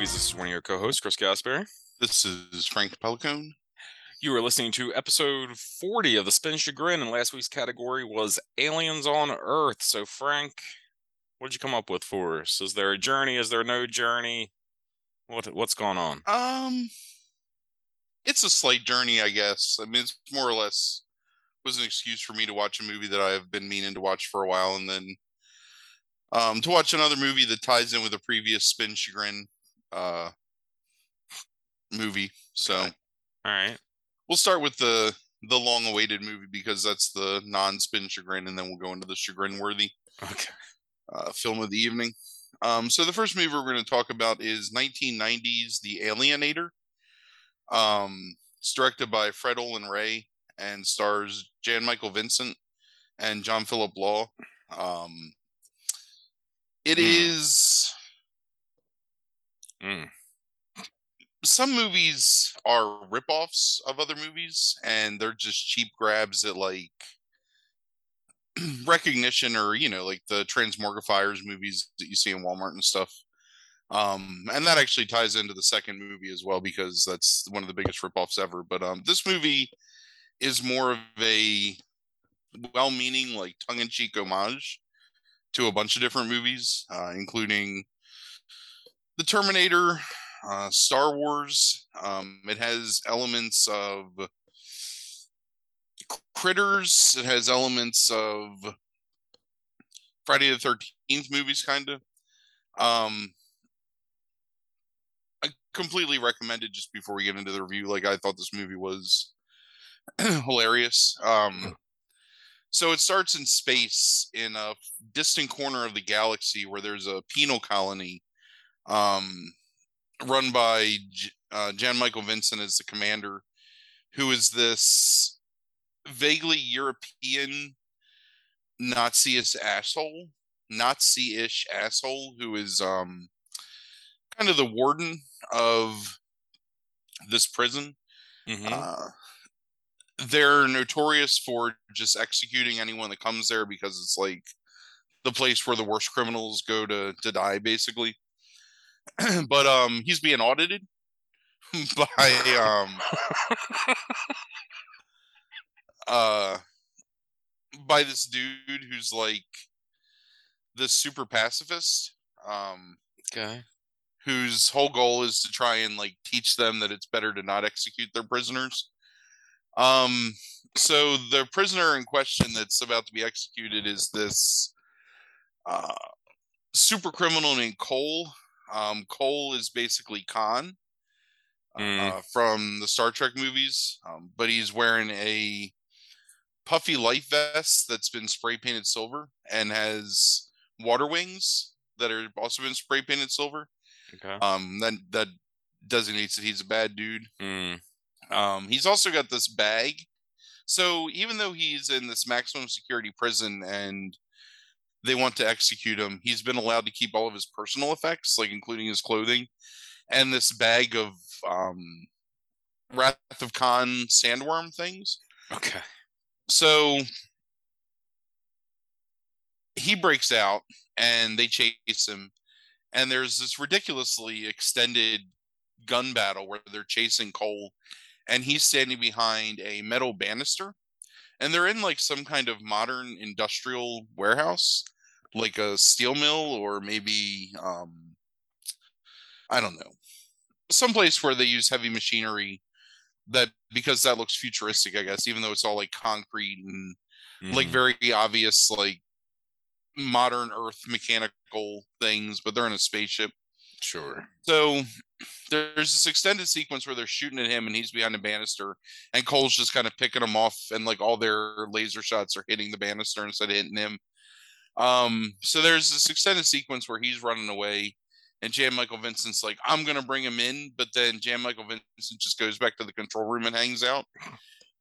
Movies. This is one of your co-hosts, Chris Gasper. This is Frank Pelicone. You are listening to episode 40 of the Spin Chagrin, and last week's category was Aliens on Earth. So, Frank, what did you come up with for us? Is there a journey? Is there no journey? What what's going on? Um, it's a slight journey, I guess. I mean, it's more or less was an excuse for me to watch a movie that I've been meaning to watch for a while, and then um, to watch another movie that ties in with a previous Spin Chagrin uh, movie. So, all right, we'll start with the the long awaited movie because that's the non Spin Chagrin, and then we'll go into the Chagrin worthy okay, uh, film of the evening. Um, so the first movie we're going to talk about is 1990's The Alienator. Um, it's directed by Fred Olen Ray and stars Jan Michael Vincent and John Philip Law. Um, it Hmm. is Mm. some movies are ripoffs of other movies, and they're just cheap grabs at like recognition or you know like the Transmorgifiers movies that you see in Walmart and stuff. Um, and that actually ties into the second movie as well because that's one of the biggest ripoffs ever. But um, this movie is more of a well-meaning, like tongue-in-cheek homage to a bunch of different movies, uh, including the Terminator, uh, Star Wars. Um, it has elements of Critters. It has elements of Friday the Thirteenth movies, kind of. Um, I completely recommend it. Just before we get into the review, like I thought this movie was hilarious. Um, so it starts in space in a distant corner of the galaxy where there's a penal colony um, run by uh, Jan Michael Vincent as the commander, who is this vaguely European Nazi-ish asshole, Nazi-ish asshole who is um, kind of the warden of this prison. hmm Uh, they're notorious for just executing anyone that comes there because it's like the place where the worst criminals go to to die, basically. but um, he's being audited by um uh by this dude who's like the super pacifist um okay. whose whole goal is to try and like teach them that it's better to not execute their prisoners. Um, so the prisoner in question that's about to be executed is this uh, super criminal named Cole. Um, Cole is basically Khan uh, Mm. from the Star Trek movies, um, but he's wearing a puffy life vest that's been spray painted silver and has water wings that are also been spray painted silver Okay. um that that designates that he's a bad dude Mm. um he's also got this bag so even though he's in this maximum security prison and they want to execute him. He's been allowed to keep all of his personal effects like including his clothing. And this bag of um wrath of khan sandworm things. Okay. so he breaks out and they chase him. And there's this ridiculously extended gun battle where they're chasing Cole. And he's standing behind a metal banister and they're in like some kind of modern industrial warehouse like a steel mill or maybe um I don't know someplace where they use heavy machinery that because that looks futuristic I guess even though it's all like concrete and like Mhm. very obvious like modern earth mechanical things but they're in a spaceship sure. so there's this extended sequence where they're shooting at him and he's behind a banister and cole's just kind of picking him off and like all their laser shots are hitting the banister instead of hitting him. Um so there's this extended sequence where he's running away and jan michael vincent's like i'm gonna bring him in but then jan michael vincent just goes back to the control room and hangs out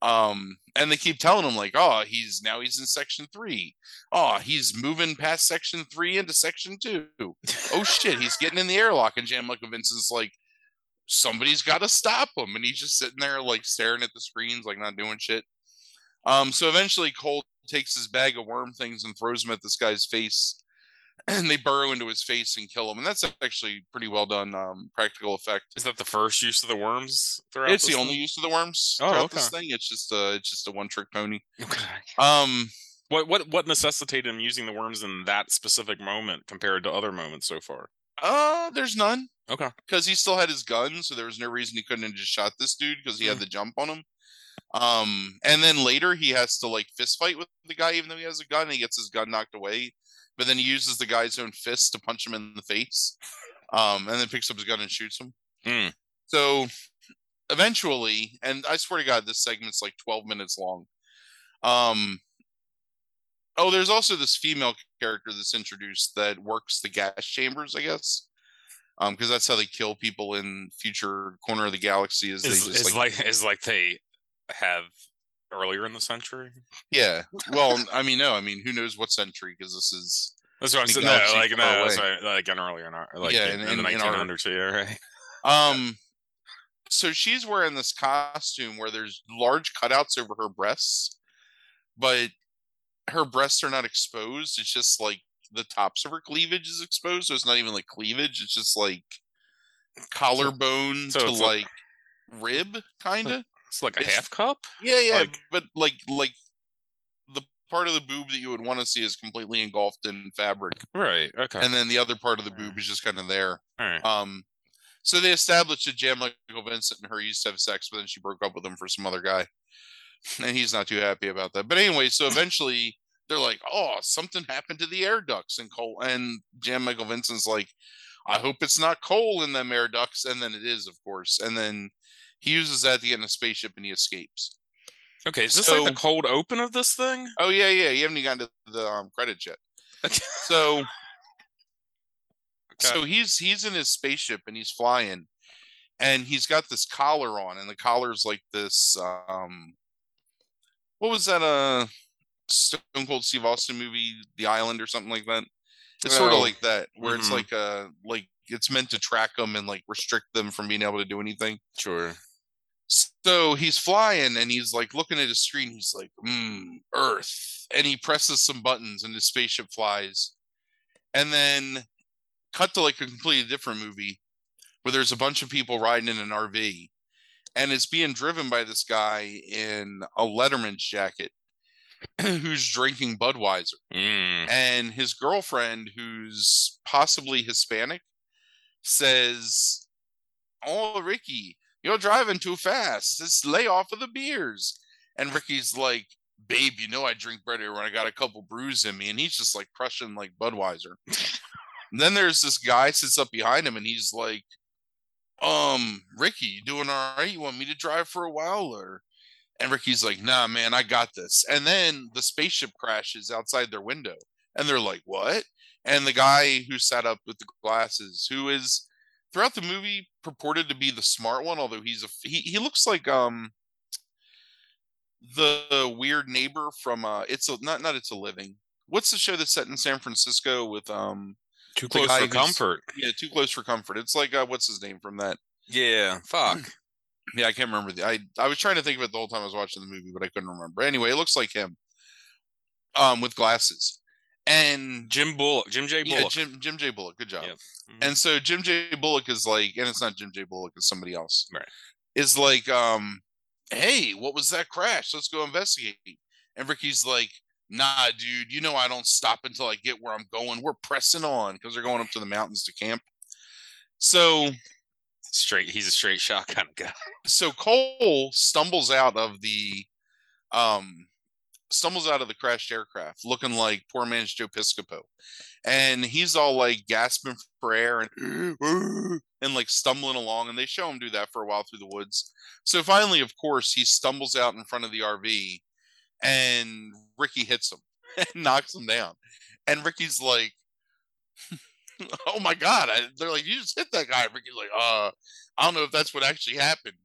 um and they keep telling him like oh he's now he's in section three. Oh, he's moving past section three into section two. Oh shit he's getting in the airlock and jan michael vincent's like somebody's got to stop him and he's just sitting there like staring at the screens like not doing shit um so eventually cole takes his bag of worm things and throws them at this guy's face and they burrow into his face and kill him. And that's actually pretty well done um, practical effect. Is that the first use of the worms throughout? It's the only thing? use of the worms Oh, throughout this thing. It's just a it's just a one trick pony. Okay. Um, What what what necessitated him using the worms in that specific moment compared to other moments so far? uh, there's none. Okay. because he still had his gun, so there was no reason he couldn't have just shot this dude because he had the jump on him. Um, and then later he has to like fist fight with the guy, even though he has a gun. And he gets his gun knocked away, but then he uses the guy's own fist to punch him in the face. Um, and then picks up his gun and shoots him. Hmm. So eventually, and I swear to God, this segment's like 12 minutes long. Um, oh, there's also this female character that's introduced that works the gas chambers, I guess. Um, because that's how they kill people in future corner of the galaxy. Is, Is, they just is like, like is like they have earlier in the century? yeah. Well, I mean, no, I mean, who knows what century? Because this is That's what I'm saying. No, like no, that's right, like an earlier in our like Yeah, in, in- in the in- in our- 1900s. Yeah, right. Um, so she's wearing this costume where there's large cutouts over her breasts, but her breasts are not exposed. It's just like the tops of her cleavage is exposed, so it's not even like cleavage. It's just like collarbone so to like- like rib, kind of. It's like a It's- half cup. Yeah, yeah, like- but like like the part of the boob that you would want to see is completely engulfed in fabric, Right. Okay. and then the other part of the boob is just kind of there. All right. Um, so they established that Jan Michael Vincent and her used to have sex, but then she broke up with him for some other guy, and he's not too happy about that. But anyway, so eventually they're like, "Oh, something happened to the air ducts," and Cole and Jan Michael Vincent's like, "I hope it's not coal in them air ducts," and then it is, of course, and then he uses that to get in a spaceship and he escapes. Okay. Is this like the cold open of this thing? Oh yeah, yeah, you haven't even gotten to the um, credits yet. So so he's he's in his spaceship and he's flying and he's got this collar on and the collar's like this um what was that uh Stone Cold Steve Austin movie The Island or something like that it's sort Oh. of like that where it's Mhm. like uh like it's meant to track them and like restrict them from being able to do anything Sure. So he's flying and he's like looking at his screen. He's like, mm, Earth. And he presses some buttons and his spaceship flies. And then cut to like a completely different movie where there's a bunch of people riding in an RV and it's being driven by this guy in a Letterman's jacket who's drinking Budweiser Mm. and his girlfriend, who's possibly Hispanic, says, "Oh, Ricky, you're driving too fast. Just lay off of the beers." And Ricky's like, "Babe, you know I drink better when I got a couple brews in me," and he's just like crushing like Budweiser. And then there's this guy sits up behind him, and he's like, "Um, Ricky, you doing all right? You want me to drive for a while, or?" And Ricky's like, nah, man, I got this. And then the spaceship crashes outside their window. And they're like, what? And the guy who sat up with the glasses, who is throughout the movie purported to be the smart one, although he's a he, he looks like um the weird neighbor from uh it's a not not it's a living. What's the show that's set in San Francisco with um Too close for comfort. yeah, too close for comfort. It's like uh what's his name from that? Yeah. Fuck. Yeah, I can't remember the. I I was trying to think of it the whole time I was watching the movie, but I couldn't remember. Anyway, it looks like him, um, with glasses, and Jim Bullock. Jim J. yeah, Bullock. Jim Jim J. Bullock. Good job. Yep. Mhm. And so Jim J. Bullock is like, and it's not Jim J. Bullock, it's somebody else. Right. Is like, um, hey, what was that crash? Let's go investigate. And Ricky's like, nah, dude, you know I don't stop until I get where I'm going. We're pressing on because they're going up to the mountains to camp. So straight. He's a straight shot kind of guy. so Cole stumbles out of the um stumbles out of the crashed aircraft looking like poor man's Joe Piscopo. And he's all like gasping for air and and like stumbling along and they show him do that for a while through the woods. So finally of course he stumbles out in front of the RV and Ricky hits him and knocks him down. And Ricky's like Oh my god, I, they're like, you just hit that guy. Ricky's like, uh, I don't know if that's what actually happened.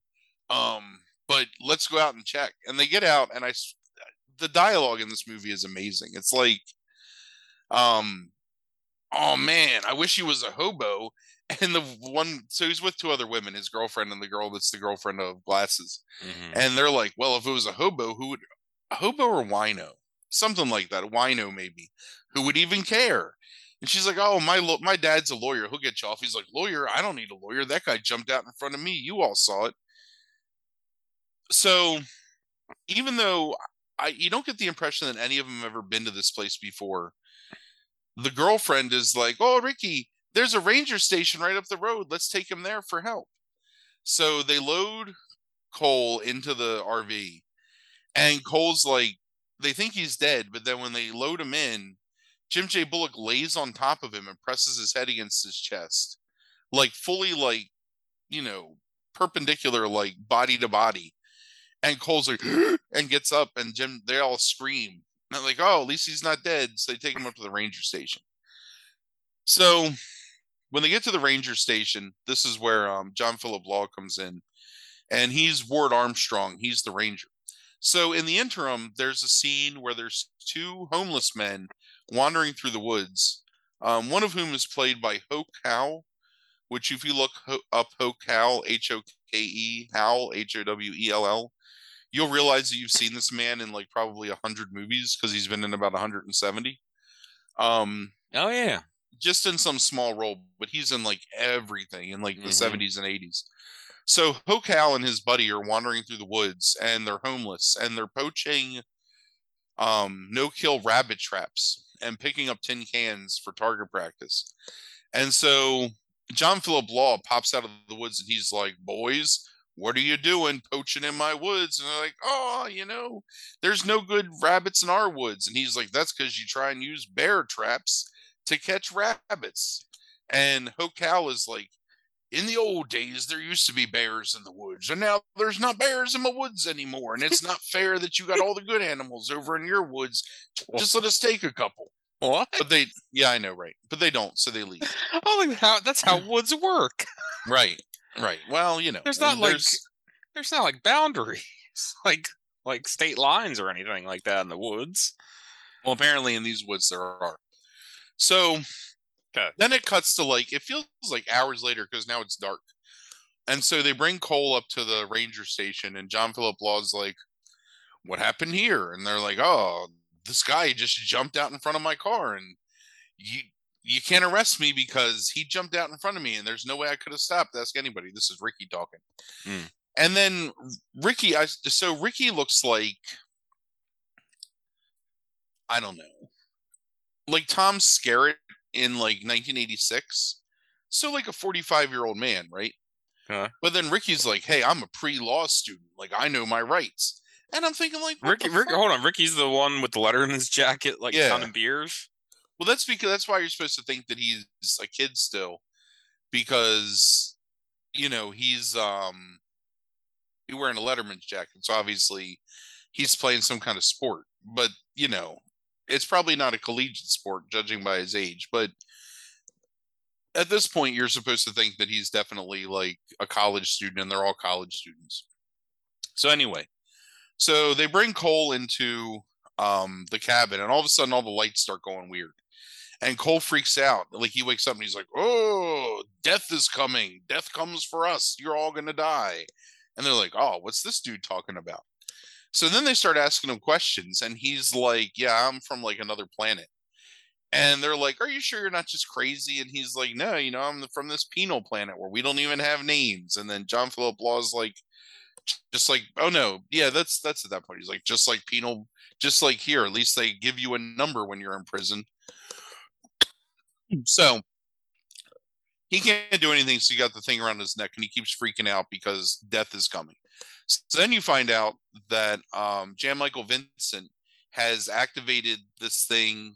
Um, but let's go out and check. And they get out, and I, the dialogue in this movie is amazing. It's like, um, oh man, I wish he was a hobo. And the one, so he's with two other women, his girlfriend and the girl that's the girlfriend of glasses. Mhm. And they're like, well, if it was a hobo, who would, a hobo or wino? Something like that, a wino maybe, who would even care? And she's like, "Oh, my lo- my dad's a lawyer. He'll get you off." He's like, "Lawyer? I don't need a lawyer. That guy jumped out in front of me. You all saw it." So, even though I you don't get the impression that any of them have ever been to this place before, the girlfriend is like, "Oh, Ricky, there's a ranger station right up the road. Let's take him there for help." So they load Cole into the RV, and Cole's like, they think he's dead, but then when they load him in, Jim J. Bullock lays on top of him and presses his head against his chest, like fully, like you know, perpendicular, like body to body. And Cole's like, and gets up, and Jim, they all scream. And they're like, oh, at least he's not dead. So they take him up to the ranger station. So when they get to the ranger station, this is where um, John Philip Law comes in, and he's Ward Armstrong. He's the ranger. So in the interim, there's a scene where there's two homeless men wandering through the woods. Um, one of whom is played by Hoke Howell, which if you look ho- up Hoke Howell, H O K E Howell, H O W E L L, you'll realize that you've seen this man in like probably a hundred movies because he's been in about 170. Um, Oh yeah. just in some small role, but he's in like everything in like the Mhm. 70s and 80s. So Hoke Howell and his buddy are wandering through the woods and they're homeless and they're poaching um no kill rabbit traps and picking up tin cans for target practice. And so John Philip Law pops out of the woods and he's like, Boys, what are you doing poaching in my woods? And they're like, Oh, you know, there's no good rabbits in our woods. And he's like, That's because you try and use bear traps to catch rabbits. And Hoke Howell is like, in the old days, there used to be bears in the woods, and now there's not bears in my woods anymore. And it's not fair that you got all the good animals over in your woods. Just let us take a couple. What? But they, yeah, I know, right? But they don't, so they leave. Oh, how that's how woods work. Right, right. Well, you know, There's not like there's- there's not like boundaries, like like state lines or anything like that in the woods. Well, apparently in these woods there are. So Okay. then it cuts to like it feels like hours later because now it's dark. And so they bring Cole up to the ranger station, and John Philip Law's like, What happened here? And they're like, Oh, this guy just jumped out in front of my car, and you you can't arrest me because he jumped out in front of me, and there's no way I could have stopped. Ask anybody. This is Ricky talking. Hmm. And then Ricky, I so Ricky looks like I don't know, like Tom Skerritt in like 1986. So like a 45 year old man, right? Huh. But then Ricky's like, "Hey, I'm a pre-law student. Like I know my rights." And I'm thinking, like, Ricky, hold on. Ricky's the one with the letter in his jacket, like Yeah. pounding beers. Well, that's because that's why you're supposed to think that he's a kid still, because you know he's um he's wearing a Letterman's jacket, so obviously he's playing some kind of sport. But you know, it's probably not a collegiate sport, judging by his age. But at this point, you're supposed to think that he's definitely like a college student, and they're all college students. So anyway, so they bring Cole into um the cabin, and all of a sudden, all the lights start going weird. And Cole freaks out. Like he wakes up and he's like, "Oh, death is coming! Death comes for us! You're all gonna die!" And they're like, "Oh, what's this dude talking about?" So then they start asking him questions, and he's like, "Yeah, I'm from like another planet." And they're like, "Are you sure you're not just crazy?" And he's like, "No, you know, I'm from this penal planet where we don't even have names." And then John Philip Law's like, just like, "Oh no, yeah, that's that's at that point." He's like, "Just like penal, just like here, at least they give you a number when you're in prison." So he can't do anything. So he got the thing around his neck, and he keeps freaking out because death is coming. So then you find out that um, Jan Michael Vincent has activated this thing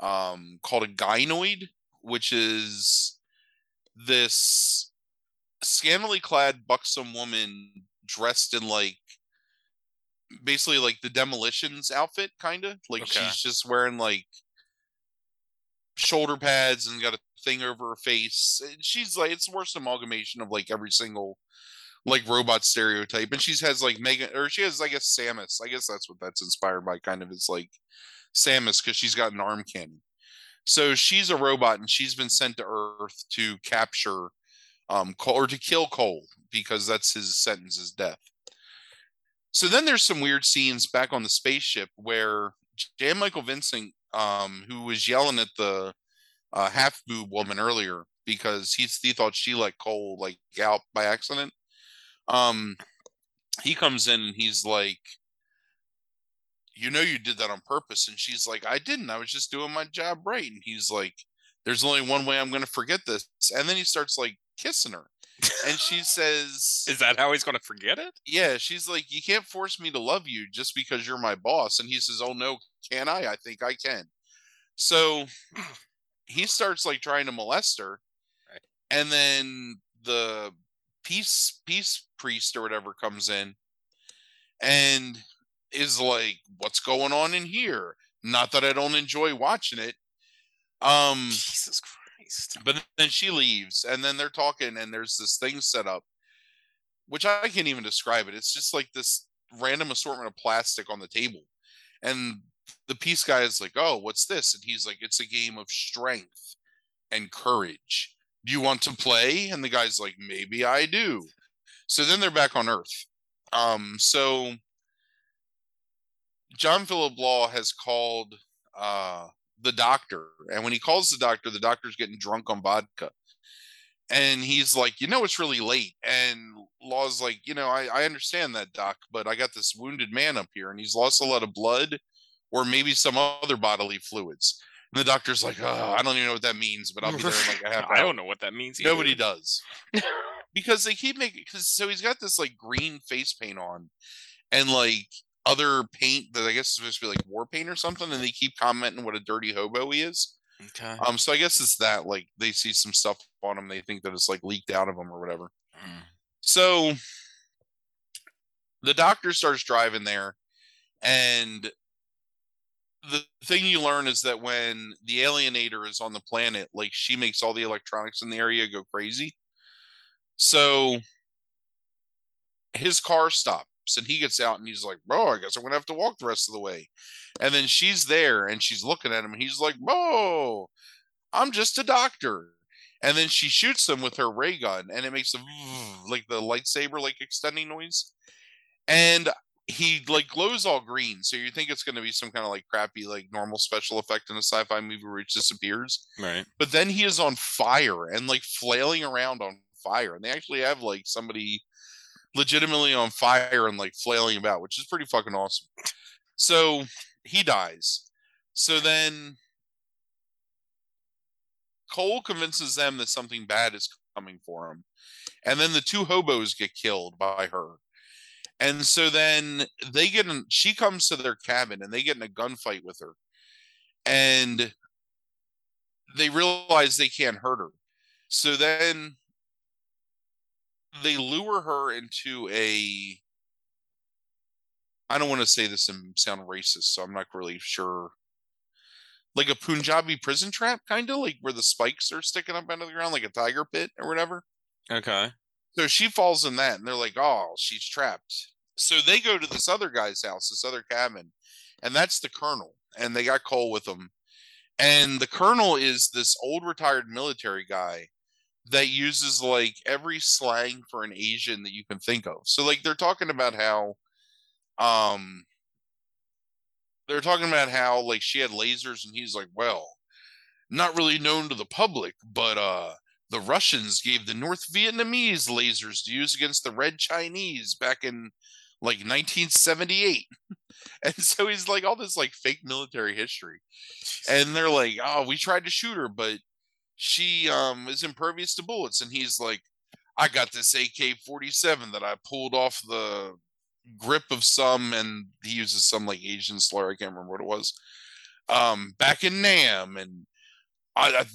um, called a gynoid, which is this scantily clad, buxom woman dressed in like basically like the demolitions outfit, kind of like Okay. she's just wearing like shoulder pads and got a thing over her face. She's like it's the worst amalgamation of like every single like robot stereotype. And she has like Megan or she has I guess Samus. I guess that's what that's inspired by kind of is like Samus because she's got an arm cannon. So she's a robot and she's been sent to Earth to capture um Cole or to kill Cole because that's his sentence is death. So then there's some weird scenes back on the spaceship where Jan Michael Vincent, um, who was yelling at the uh, half boob woman earlier because he he thought she let Cole like out by accident. Um, he comes in and he's like, "You know, you did that on purpose," and she's like, "I didn't. I was just doing my job right." And he's like, "There's only one way I'm going to forget this," and then he starts like kissing her. And she says, Is that how he's going to forget it? yeah, she's like, you can't force me to love you just because you're my boss. And he says, oh no, can I? I think I can. So he starts like trying to molest her, Right. and then the peace peace priest or whatever comes in and is like, what's going on in here? Not that I don't enjoy watching it. Um, Jesus Christ. But then she leaves, and then they're talking, and there's this thing set up, which I can't even describe it. It's just like this random assortment of plastic on the table. And the peace guy is like, Oh, what's this? And he's like, It's a game of strength and courage. Do you want to play? And the guy's like, Maybe I do. So then they're back on Earth. Um, so John Philip Law has called uh the doctor. And when he calls the doctor, the doctor's getting drunk on vodka. And he's like, you know, it's really late. And Law's like, you know, I, I understand that, doc, but I got this wounded man up here and he's lost a lot of blood or maybe some other bodily fluids. And the doctor's like, oh, I don't even know what that means, but I'll be there in like a half hour. I don't know what that means. either. Nobody does. because they keep making because so he's got this like green face paint on and like other paint that I guess is supposed to be like war paint or something, and they keep commenting what a dirty hobo he is. Okay. Um, so I guess it's that like they see some stuff on him, they think that it's like leaked out of him or whatever. Mm. So the doctor starts driving there, and the thing you learn is that when the alienator is on the planet, like she makes all the electronics in the area go crazy. So his car and he gets out and he's like, Bro, I guess I'm gonna have to walk the rest of the way. And then she's there and she's looking at him and he's like, Bro, I'm just a doctor. And then she shoots him with her ray gun and it makes a like the lightsaber like extending noise. And he like glows all green, so you think it's gonna be some kind of like crappy, like normal special effect in a sci-fi movie where it disappears. Right. But then he is on fire and like flailing around on fire. And they actually have like somebody legitimately on fire and like flailing about, which is pretty fucking awesome. So he dies. So then Cole convinces them that something bad is coming for him. And then the two hobos get killed by her. And so then they get in, she comes to their cabin and they get in a gunfight with her. And they realize they can't hurt her. So then they lure her into a I don't want to say this and sound racist, so I'm not really sure. Like a Punjabi prison trap, kind of like where the spikes are sticking up out of the ground, like a tiger pit or whatever. Okay. So she falls in that, and they're like, "Oh, she's trapped." So they go to this other guy's house, this other cabin, and that's the colonel, and they got Cole with them. And the colonel is this old retired military guy that uses like every slang for an Asian that you can think of. So like they're talking about how um they're talking about how like she had lasers and he's like, well, not really known to the public, but uh the Russians gave the North Vietnamese lasers to use against the Red Chinese back in like 1978. and so he's like all this like fake military history. And they're like, "Oh, we tried to shoot her, but she um is impervious to bullets." And he's like, "I got this AK-47 that I pulled off the grip of some and he uses some like Asian slur, I can't remember what it was. Um back in Nam and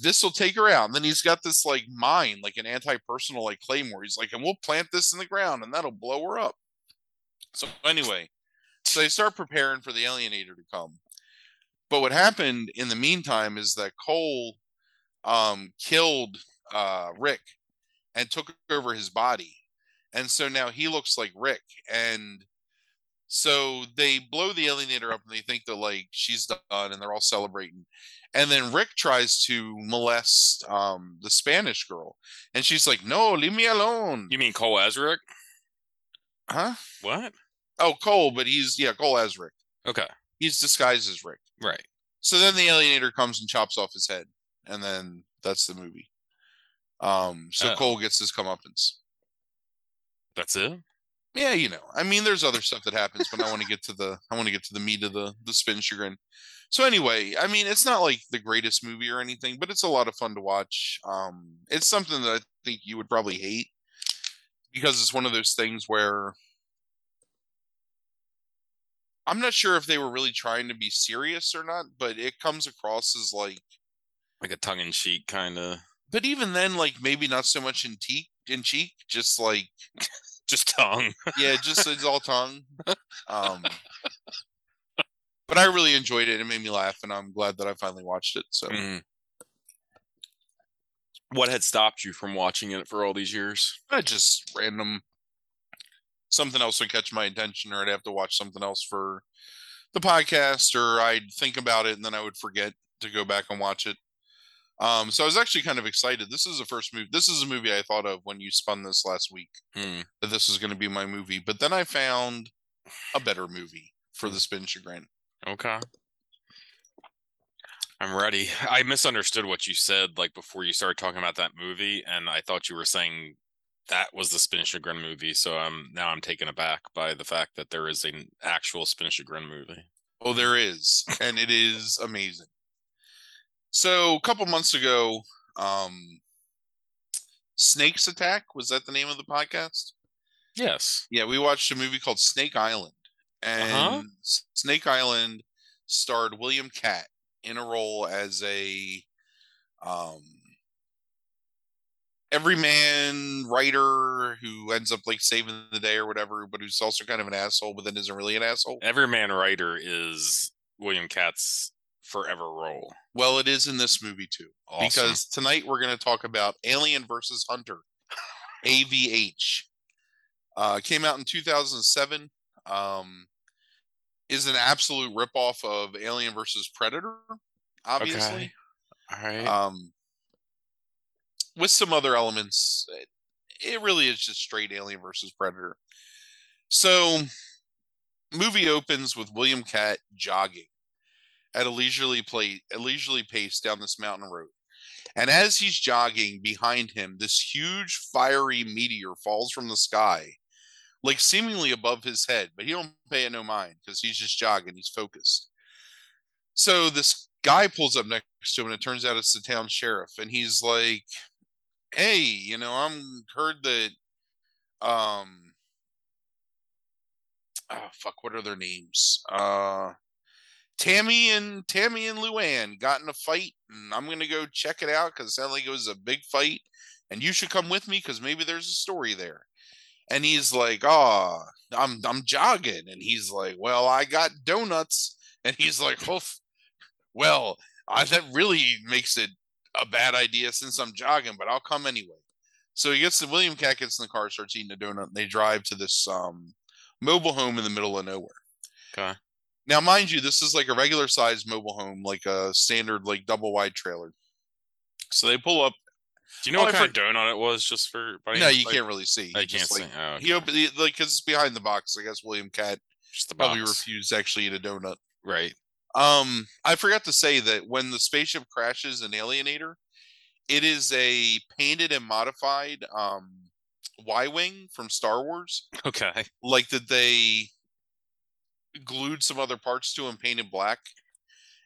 this will take her out. And then he's got this like mine, like an anti-personal like claymore. He's like, and we'll plant this in the ground and that'll blow her up. So anyway, so they start preparing for the alienator to come. But what happened in the meantime is that Cole um, killed uh, Rick and took over his body. And so now he looks like Rick. And so they blow the alienator up and they think that like she's done and they're all celebrating. And then Rick tries to molest um, the Spanish girl. And she's like, no, leave me alone. You mean Cole Ezric? Huh? What? Oh, Cole, but he's, yeah, Cole as Rick. Okay. He's disguised as Rick. Right. So then the alienator comes and chops off his head. And then that's the movie. Um, so Oh. Cole gets his comeuppance. That's it. Yeah, you know. I mean, there's other stuff that happens, but I want to get to the I want to get to the meat of the the spin chagrin. So anyway, I mean, it's not like the greatest movie or anything, but it's a lot of fun to watch. Um, it's something that I think you would probably hate because it's one of those things where I'm not sure if they were really trying to be serious or not, but it comes across as like Like a tongue in cheek kind of. but even then like maybe not so much in cheek in cheek, just like Just tongue. yeah, just it's all tongue. Um, but I really enjoyed it. It made me laugh, and I'm glad that I finally watched it. So Mm. What had stopped you from watching it for all these years? I just random something else would catch my attention, or I'd have to watch something else for the podcast, or I'd think about it and then I would forget to go back and watch it. Um, so I was actually kind of excited. This is the first movie. This is a movie I thought of when you spun this last week Hmm. that this was going to be my movie, but then I found a better movie for the Spin Chagrin. Okay. I'm ready. I misunderstood what you said like before you started talking about that movie, and I thought you were saying that was the Spin Chagrin movie. So I'm now I'm taken aback by the fact that there is an actual Spin Chagrin movie. Oh, there is, and it is amazing. So a couple months ago, um, Snakes Attack was that the name of the podcast? Yes. Yeah, we watched a movie called Snake Island, and Uh-huh. Snake Island starred William Katt in a role as a um everyman writer who ends up like saving the day or whatever, but who's also kind of an asshole, but then isn't really an asshole. Everyman Writer is William Katt's forever role. Well, it is in this movie too. Awesome. because tonight we're going to talk about Alien versus Hunter, AVH. Uh, came out in 2007. Um, is an absolute ripoff of Alien versus Predator, obviously. All right. Um, with some other elements, it, it really is just straight Alien versus Predator. So, movie opens with William Katt jogging at a leisurely play, a leisurely pace down this mountain road. And as he's jogging behind him, this huge fiery meteor falls from the sky, like seemingly above his head, but he don't pay it no mind because he's just jogging, he's focused. So this guy pulls up next to him, and it turns out it's the town sheriff, and he's like, "Hey, you know, I'm heard that, um, oh fuck, what are their names? Uh, Tammy and Tammy and Luann got in a fight, and I'm gonna go check it out because it sounds like it was a big fight, and you should come with me because maybe there's a story there." And he's like, "Oh, I'm I'm jogging," and he's like, "Well, I got donuts," and he's like, "Oh, f- well, I, that really makes it a bad idea since I'm jogging, but I'll come anyway." So he gets the William Katt gets in the car, starts eating a donut, and they drive to this um, mobile home in the middle of nowhere. Okay. Now, mind you, this is like a regular sized mobile home, like a standard like double wide trailer. So they pull up. Do you know oh, what I kind of donut it was? Just for No, you like, can't really see. I can't like, see. Oh, He okay. opened he, like because it's behind the box. I guess William Katt probably box. refused to actually eat a donut. Right. Um, I forgot to say that when the spaceship crashes in Alienator, it is a painted and modified um Y-wing from Star Wars. Okay. Like that they glued some other parts to and painted black.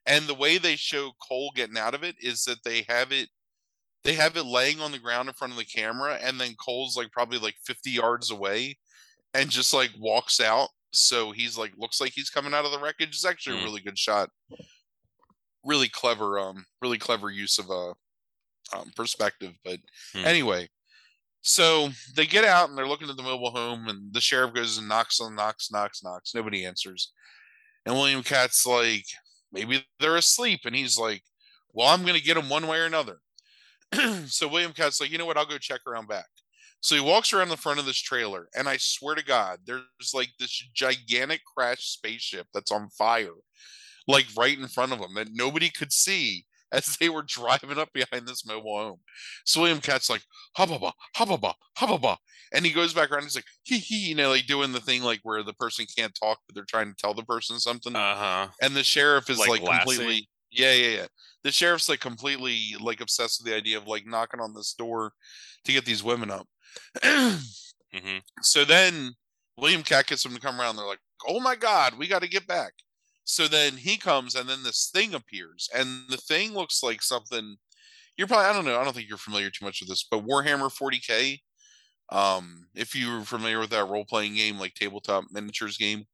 And the way they show Cole getting out of it is that they have it they have it laying on the ground in front of the camera and then Cole's like probably like 50 yards away and just like walks out so he's like looks like he's coming out of the wreckage it's actually a Mm. really good shot really clever um really clever use of a um, perspective but Hmm. anyway so they get out and they're looking at the mobile home and the sheriff goes and knocks on knocks knocks knocks. Nobody answers. And william Katt's like maybe they're asleep. And he's like well i'm gonna get them one way or another. So william Katt's like you know what? I'll go check around back. So he walks around the front of this trailer, and I swear to God, there's like this gigantic crash spaceship that's on fire, like right in front of him that nobody could see as they were driving up behind this mobile home. So William Katt's like, hubba hubba hubba and he goes back around. And he's like, hee hee, you know, like doing the thing like where the person can't talk, but they're trying to tell the person something. Uh huh. and the sheriff is like like, completely, yeah, yeah, yeah. the sheriff's like completely like obsessed with the idea of like knocking on this door to get these women up. hmm So then William Katt gets them to come around. They're like, "Oh my God, we got to get back." So then he comes, and then this thing appears, and the thing looks like something. You're probably I don't know. I don't think you're familiar too much with this, but Warhammer 40k. Um, if you're familiar with that role playing game, like tabletop miniatures game,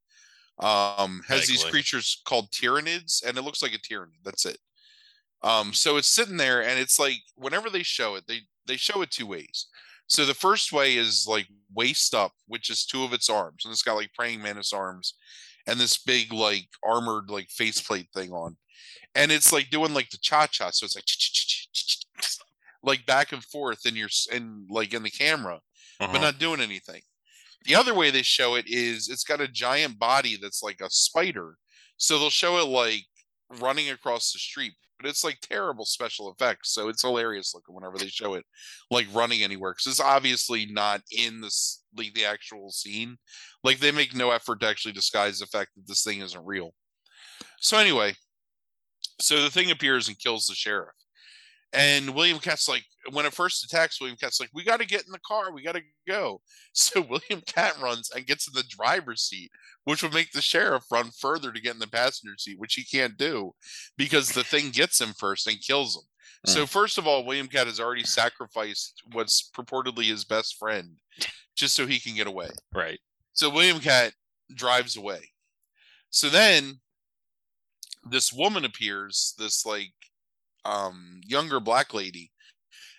um, has these creatures called tyranids, and it looks like a tyranid. That's it. Um, so it's sitting there, and it's like whenever they show it, they they show it two ways. So the first way is like waist up, which is two of its arms, and it's got like praying mantis arms, and this big like armored like faceplate thing on, and it's like doing like the cha cha. So it's like like back and forth in your in like in the camera, Uh-huh. but not doing anything. The other way they show it is it's got a giant body that's like a spider. So they'll show it like running across the street, but it's like terrible special effects. So it's hilarious looking whenever they show it like running anywhere because it's obviously not in this like the actual scene. Like they make no effort to actually disguise the fact that this thing isn't real. So anyway, so the thing appears and kills the sheriff. And William Katt's like, when it first attacks, William Katt's like, we got to get in the car. We got to go. So William Katt runs and gets in the driver's seat, which would make the sheriff run further to get in the passenger seat, which he can't do because the thing gets him first and kills him. So, mm. first of all, William Katt has already sacrificed what's purportedly his best friend just so he can get away. Right. So William Katt drives away. So then this woman appears, this like um younger black lady,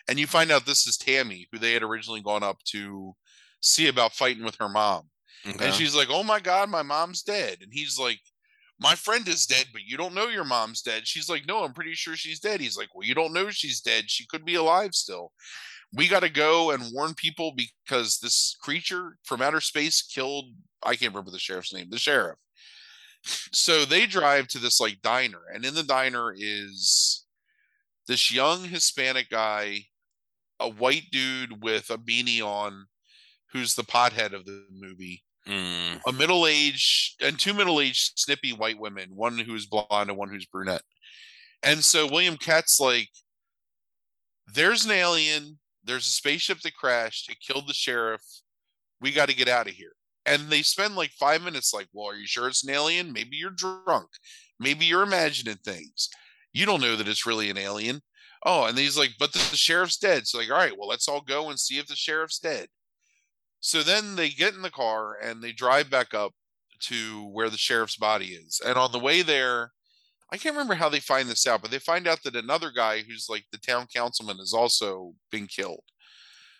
and you find out this is Tammy, who they had originally gone up to see about fighting with her mom. Okay. And she's like, "Oh my god, my mom's dead." And he's like, "My friend is dead, but you don't know your mom's dead." She's like, "No, I'm pretty sure she's dead." He's like, "Well, you don't know she's dead. She could be alive still." We got to go and warn people because this creature from outer space killed I can't remember the sheriff's name, the sheriff. So they drive to this like diner and in the diner is this young Hispanic guy, a white dude with a beanie on who's the pothead of the movie Mm, a middle aged and two middle aged snippy white women, one who's blonde and one who's brunette. And so William Katt's like, there's an alien, there's a spaceship that crashed, it killed the sheriff. We got to get out of here. And they spend like five minutes, like, well, are you sure it's an alien? Maybe you're drunk. Maybe you're imagining things. You don't know that it's really an alien. Oh, and he's like, but the, the sheriff's dead. So like, all right, well, let's all go and see if the sheriff's dead. So then they get in the car and they drive back up to where the sheriff's body is. And on the way there, I can't remember how they find this out, but they find out that another guy who's like the town councilman has also been killed.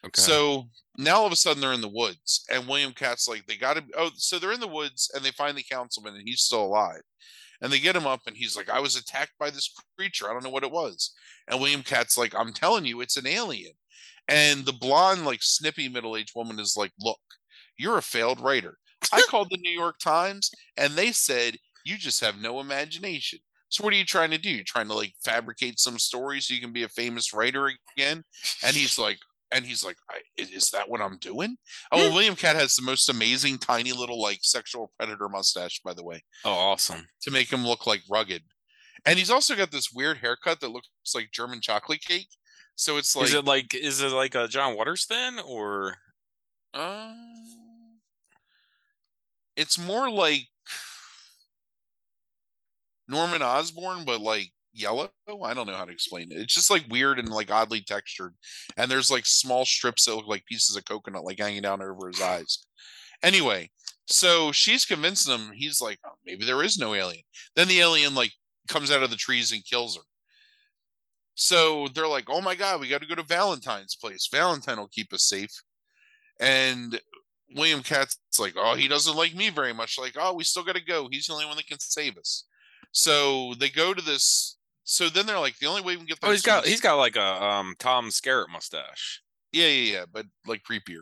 okay. So now all of a sudden they're in the woods, and William Katt's like, they got to. Oh, so they're in the woods, and they find the councilman, and he's still alive. And they get him up, and he's like, I was attacked by this creature. I don't know what it was. And William Katt's like, I'm telling you, it's an alien. And the blonde, like snippy middle aged woman is like, Look, you're a failed writer. I called the New York Times, and they said, You just have no imagination. So what are you trying to do? You're trying to like fabricate some story so you can be a famous writer again? And he's like, and he's like, I, is is that what I'm doing? Oh, well, William Katt has the most amazing tiny little like sexual predator mustache, by the way, oh, awesome. to make him look like rugged. And he's also got this weird haircut that looks like German chocolate cake. So it's like, is it like is it like a John Waters then or uh, it's more like Norman Osborn, but like yellow. I don't know how to explain it. It's just like weird and like oddly textured. And there's like small strips that look like pieces of coconut like hanging down over his eyes. Anyway, so she's convincing him. He's like, oh, maybe there is no alien. Then the alien like comes out of the trees and kills her. So they're like, oh my god, we got to go to Valentine's place. Valentine will keep us safe. And William Katt's like, oh, he doesn't like me very much. Like, oh, we still got to go. He's the only one that can save us. So they go to this. So then they're like, the only way we can get oh he's got he's got like a um Tom Skerritt mustache. yeah, yeah, yeah, but like creepier.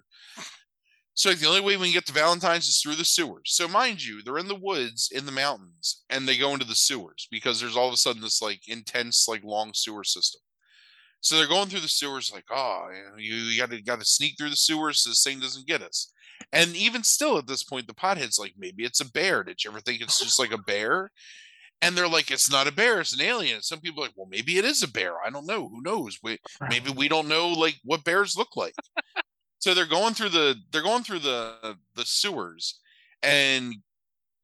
So like, the only way we can get to Valentine's is through the sewers. So mind you, they're in the woods in the mountains, and they go into the sewers because there's all of a sudden this like intense, like long sewer system. So they're going through the sewers, like, oh, you, you, you gotta gotta sneak through the sewers so this thing doesn't get us. And even still at this point, the pothead's like, maybe it's a bear. Did you ever think it's just like a bear? And they're like, it's not a bear, it's an alien. Some people are like, well, maybe it is a bear. I don't know. Who knows? We, maybe we don't know like what bears look like. so they're going through the they're going through the the sewers, and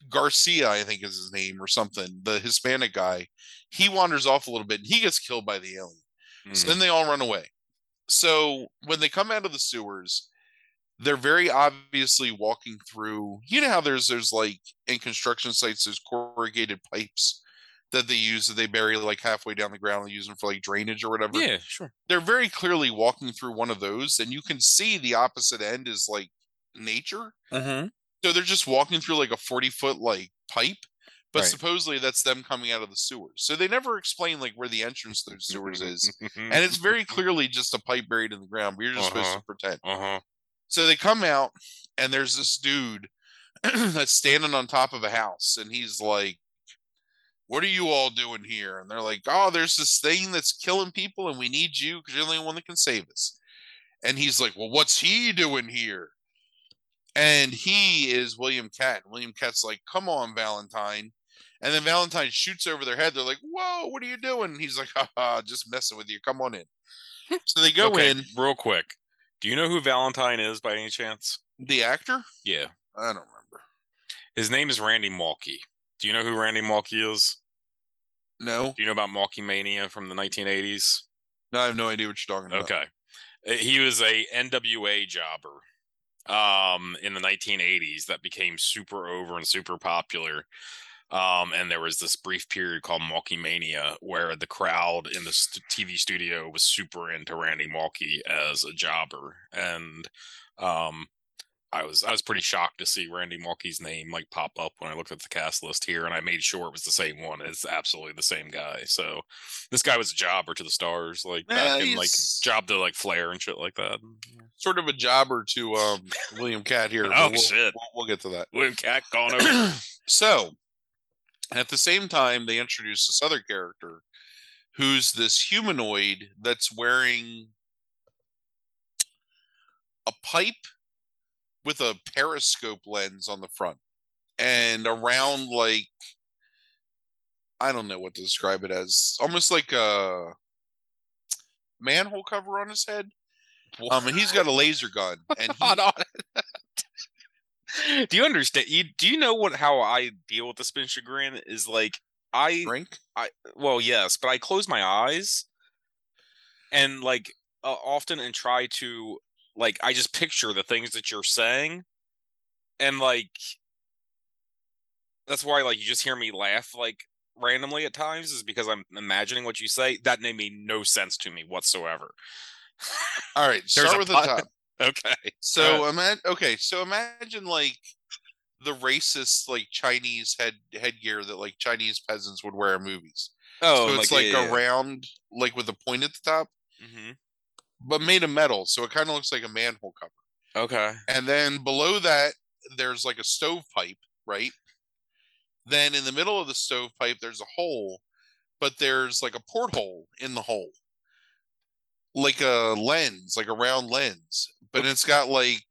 Garcia, I think is his name or something, the Hispanic guy, he wanders off a little bit and he gets killed by the alien. Mm. So then they all run away. So when they come out of the sewers, they're very obviously walking through you know how there's there's like in construction sites there's corrugated pipes that they use that they bury like halfway down the ground and use them for like drainage or whatever yeah sure they're very clearly walking through one of those and you can see the opposite end is like nature uh-huh. so they're just walking through like a 40 foot like pipe but right. supposedly that's them coming out of the sewers so they never explain like where the entrance to those sewers is and it's very clearly just a pipe buried in the ground but you're just uh-huh. supposed to pretend uh-huh. So they come out, and there's this dude that's standing on top of a house, and he's like, What are you all doing here? And they're like, Oh, there's this thing that's killing people, and we need you because you're the only one that can save us. And he's like, Well, what's he doing here? And he is William Katt. William Katt's like, Come on, Valentine. And then Valentine shoots over their head. They're like, Whoa, what are you doing? And he's like, Haha, just messing with you. Come on in. So they go okay, in. Real quick. Do you know who Valentine is by any chance? The actor? Yeah. I don't remember. His name is Randy Mulkey. Do you know who Randy Mulkey is? No. Do you know about Mulkey Mania from the 1980s? No, I have no idea what you're talking about. Okay. Uh, he was a NWA jobber um in the 1980s that became super over and super popular um, and there was this brief period called Mulkey Mania where the crowd in the st- TV studio was super into Randy Mulkey as a jobber, and um, I was I was pretty shocked to see Randy Mulkey's name like pop up when I looked at the cast list here, and I made sure it was the same one. It's absolutely the same guy. So this guy was a jobber to the stars, like yeah, back in like job to like Flair and shit like that. Sort of a jobber to um, William Katt here. oh we'll, shit, we'll, we'll, get to that. William Katt gone over. so at the same time, they introduce this other character who's this humanoid that's wearing a pipe with a periscope lens on the front and around like I don't know what to describe it as. Almost like a manhole cover on his head. Um, and he's got a laser gun. And he, do you understand? You do you know what how I deal with the spin chagrin is like I drink. I well yes, but I close my eyes and like uh, often and try to like I just picture the things that you're saying and like that's why like you just hear me laugh like randomly at times is because I'm imagining what you say. That made me no sense to me whatsoever. All right, start with the top. Okay. So imagine okay, so imagine like the racist like Chinese head headgear that like Chinese peasants would wear in movies. Oh, so it's like, like yeah, a round, like with a point at the top, mm-hmm. but made of metal, so it kind of looks like a manhole cover. Okay. And then below that, there's like a stovepipe, right? Then in the middle of the stovepipe, there's a hole, but there's like a porthole in the hole like a lens, like a round lens, but it's got like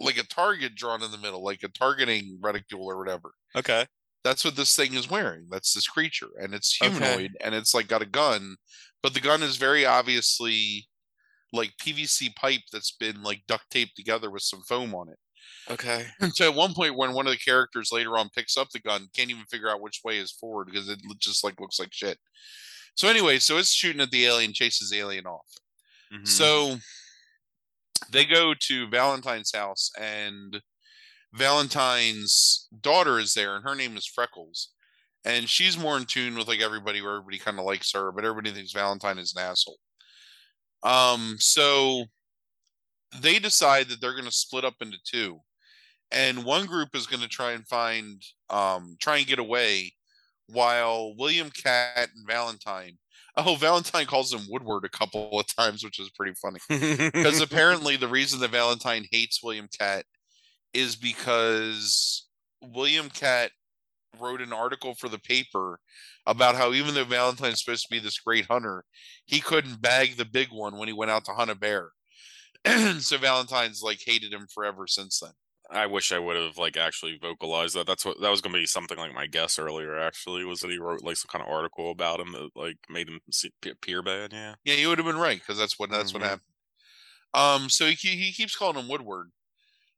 like a target drawn in the middle, like a targeting reticule or whatever. Okay. That's what this thing is wearing. That's this creature, and it's humanoid, okay. and it's like got a gun, but the gun is very obviously like PVC pipe that's been like duct taped together with some foam on it. Okay. And so at one point, when one of the characters later on picks up the gun, can't even figure out which way is forward because it just like looks like shit. So anyway, so it's shooting at the alien, chases the alien off. Mm-hmm. So they go to Valentine's house, and Valentine's daughter is there, and her name is Freckles. And she's more in tune with like everybody, where everybody kind of likes her, but everybody thinks Valentine is an asshole. Um, so they decide that they're going to split up into two, and one group is going to try and find, um, try and get away while William Katt and Valentine oh Valentine calls him Woodward a couple of times, which is pretty funny. Because apparently the reason that Valentine hates William Katt is because William Katt wrote an article for the paper about how even though Valentine's supposed to be this great hunter, he couldn't bag the big one when he went out to hunt a bear. so Valentine's like hated him forever since then. I wish I would have like actually vocalized that. That's what that was gonna be something like my guess earlier. Actually, was that he wrote like some kind of article about him that like made him appear bad. Yeah. Yeah, you would have been right because that's what that's Mhm. what happened. Um, so he he keeps calling him Woodward.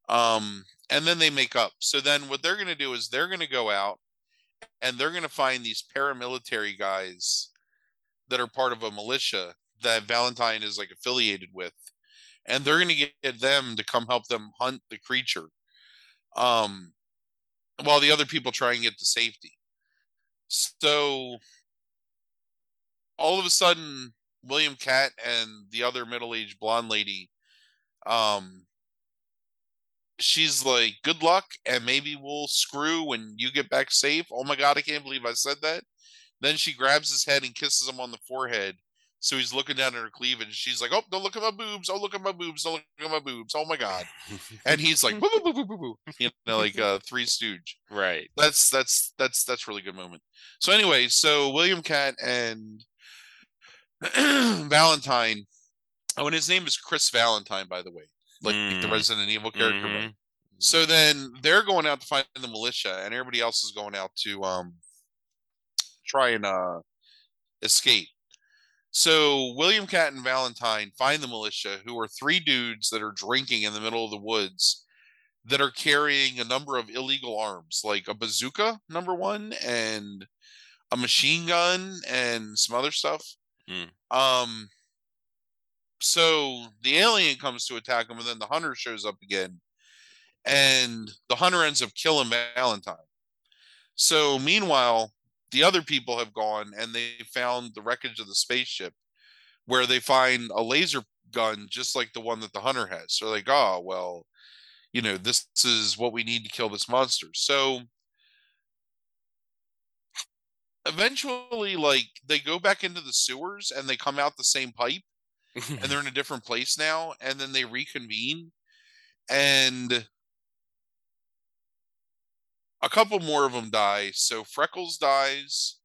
Um, and then they make up. So then what they're gonna do is they're gonna go out and they're gonna find these paramilitary guys that are part of a militia that Valentine is like affiliated with, and they're gonna get them to come help them hunt the creature. Um, while the other people try and get to safety. So all of a sudden, William Katt and the other middle-aged blonde lady, um, she's like, "Good luck, and maybe we'll screw when you get back safe." Oh my god, I can't believe I said that. Then she grabs his head and kisses him on the forehead. So he's looking down at her cleavage. And she's like, "Oh, don't look at my boobs! Oh, look at my boobs! Don't look at my boobs! Oh my god!" And he's like, "Boo, boo, boo, boo, boo, boo," you know, like uh, Three Stooge right. that's that's that's that's really good moment. So anyway, so William Katt and Valentine. Oh, and his name is Chris Valentine, by the way, like the Mm. Resident Evil character. Mhm. So then they're going out to find the militia, and everybody else is going out to um try and uh escape. So William Katt and Valentine find the militia, who are three dudes that are drinking in the middle of the woods, that are carrying a number of illegal arms, like a bazooka, number one, and a machine gun and some other stuff. Hmm. Um. So the alien comes to attack them, and then the hunter shows up again, and the hunter ends up killing Valentine. So meanwhile, the other people have gone and they found the wreckage of the spaceship where they find a laser gun just like the one that the hunter has. So like, oh well, you know, this is what we need to kill this monster. So eventually like they go back into the sewers and they come out the same pipe and they're in a different place now and then they reconvene and a couple more of them die. So freckles dies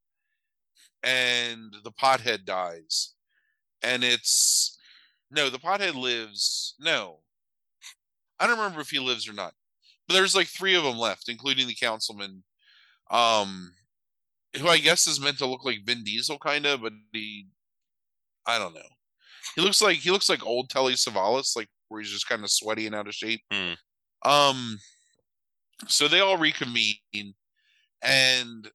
and the pothead dies. And it's no the pothead lives no. I don't remember if he lives or not but there's like three of them left including the councilman um who i guess is meant to look like vin diesel kind of but he i don't know. He looks like he looks like old telly savalas like where he's just kind of sweaty and out of shape. Hmm. um so they all reconvene and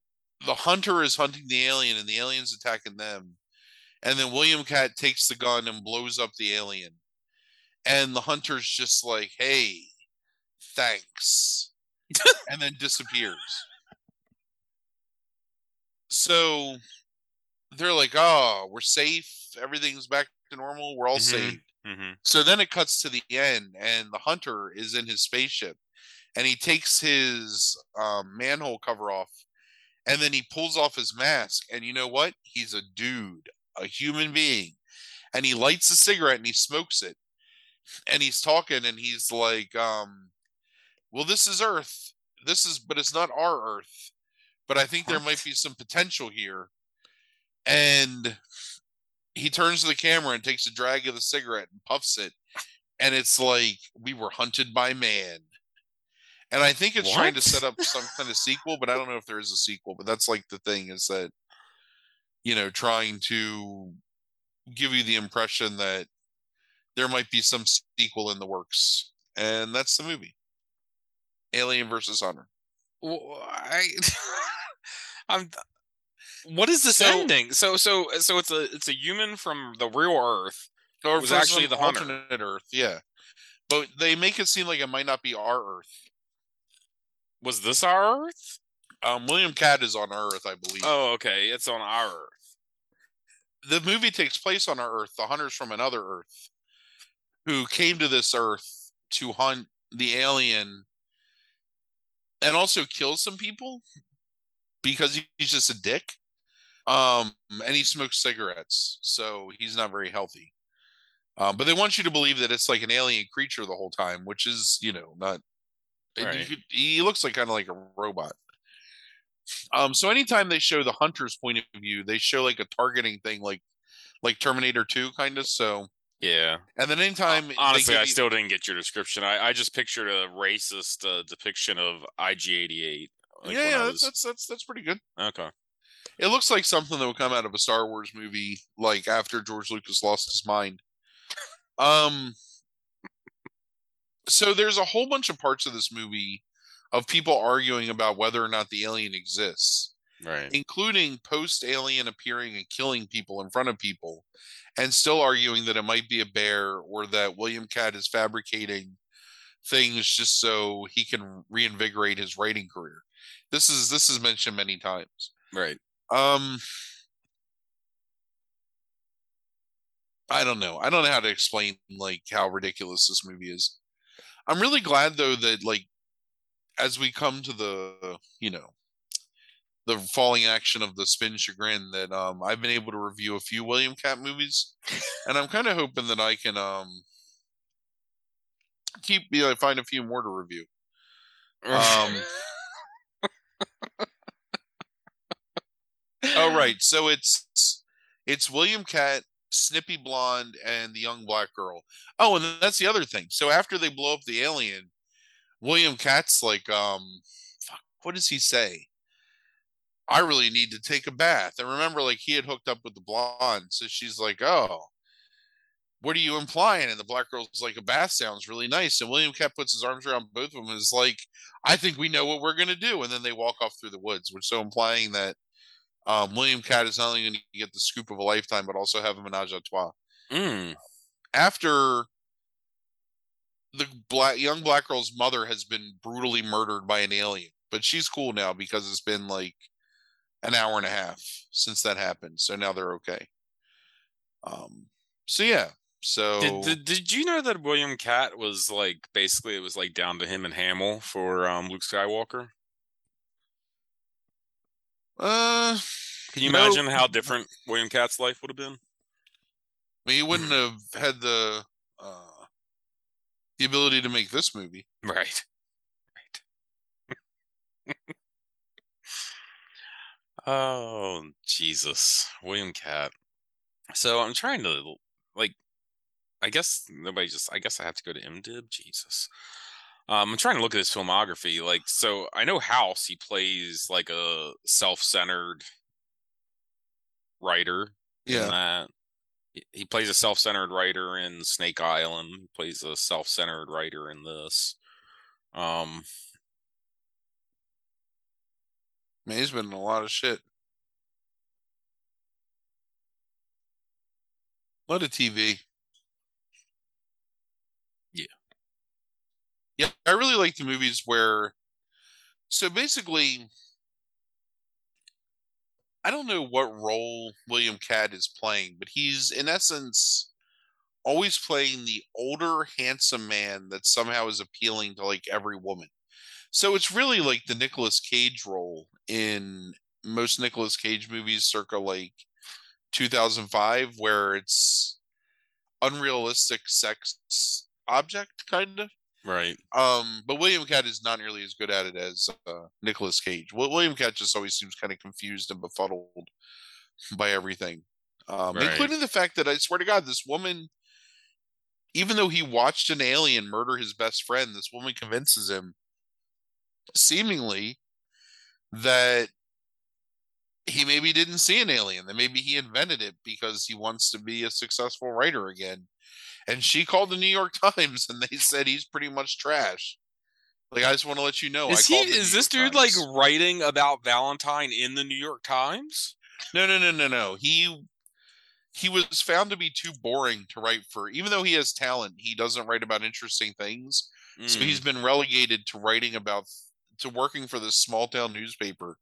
the hunter is hunting the alien and the alien's attacking them. And then william katt takes the gun and blows up the alien. And the hunter's just like hey thanks. And then disappears. So they're like oh we're safe. Everything's back to normal. We're all Mhm. safe. Mhm. so then it cuts to the end, and the hunter is in his spaceship, and he takes his um, manhole cover off, and then he pulls off his mask. And you know what? He's a dude, a human being, and he lights a cigarette and he smokes it, and he's talking, and he's like, um, "Well, this is Earth. This is, but it's not our Earth. But I think there might be some potential here." And he turns to the camera and takes a drag of the cigarette and puffs it and it's like we were hunted by man and i think it's trying to set up some kind of sequel but i don't know if there is a sequel but that's like the thing is that you know trying to give you the impression that there might be some sequel in the works and that's the movie alien versus hunter Well, I, I'm. What is this So- ending? So, so, so it's a it's a human from the real Earth. or was actually the hunter. alternate earth yeah but they make it seem like it might not be our earth Was this our Earth? um william katt is on earth i believe Oh, okay. It's on our Earth. the movie takes place on our Earth. The hunters from another Earth who came to this Earth to hunt the alien and also kill some people because he's just a dick. Um, and he smokes cigarettes, so he's not very healthy. Um, but they want you to believe that it's like an alien creature the whole time, which is, you know, not. Right. could- he looks like kind of like a robot. Um, so anytime they show the hunter's point of view, they show like a targeting thing, like like Terminator Two, kind of. So Yeah. And then anytime they Honestly, I you- still didn't get your description. I, I just pictured a racist uh, depiction of IG88. like, yeah, yeah, was- that's, that's that's that's pretty good. okay. It looks like something that would come out of a Star Wars movie, like after George Lucas lost his mind. Um, so there's a whole bunch of parts of this movie of people arguing about whether or not the alien exists, Right. including post alien appearing and killing people in front of people, and still arguing that it might be a bear or that William Katt is fabricating things just so he can reinvigorate his writing career. This is this is mentioned many times. Right. Um, I don't know. I don't know how to explain like how ridiculous this movie is. I'm really glad though that like as we come to the you know the falling action of the spin chagrin that um I've been able to review a few William Katt movies, and I'm kind of hoping that I can um keep you know, find a few more to review. Um, Oh right, so it's it's William Katt, Snippy Blonde, and the young black girl. Oh, and that's the other thing. So after they blow up the alien, William Katt's like, um, fuck, what does he say? I really need to take a bath. And remember, like he had hooked up with the blonde, so she's like, oh. What are you implying? And the black girl's like, a bath sounds really nice. And William Katt puts his arms around both of them and is like, I think we know what we're gonna do. And then they walk off through the woods, which so implying that um, William Katt is not only going to get the scoop of a lifetime, but also have a menage a trois. Mm. After the black young black girl's mother has been brutally murdered by an alien, but she's cool now because it's been like an hour and a half since that happened. So now they're okay. Um. So yeah. So Did, did did you know that William Katt was like basically it was like down to him and Hamill for um Luke Skywalker? Uh, Can you No. imagine how different William Katt's life would have been? I mean, he wouldn't have had the uh the ability to make this movie. Right. Right. oh, Jesus. William Katt. So I'm trying to like I guess nobody just I guess I have to go to MDib. Jesus. Um, I'm trying to look at his filmography. Like, so I know House, he plays like a self-centered writer in Yeah. that. He- plays a self-centered writer in Snake Island. He plays a self-centered writer in this. Um, Man, he's been in a lot of shit. A lot of TV. Yeah, I really like the movies where so basically I don't know what role William Katt is playing, but he's in essence always playing the older handsome man that somehow is appealing to like every woman. So it's really like the Nicolas Cage role in most Nicolas Cage movies circa like 2005 where it's unrealistic sex object kind of right. um but William Katt is not nearly as good at it as uh, Nicolas Cage. Well, William Katt just always seems kind of confused and befuddled by everything. Um Right. including the fact that I swear to god this woman even though he watched an alien murder his best friend, this woman convinces him seemingly that he maybe didn't see an alien, that maybe he invented it because he wants to be a successful writer again. And she called the New York Times and they said he's pretty much trash. Like I just want to let you know. is he? Is this York dude like writing about Valentine in the New York Times? No, no, no, no, no. He he was found to be too boring to write for. Even though he has talent, he doesn't write about interesting things. So Mm. he's been relegated to writing about to working for this small town newspaper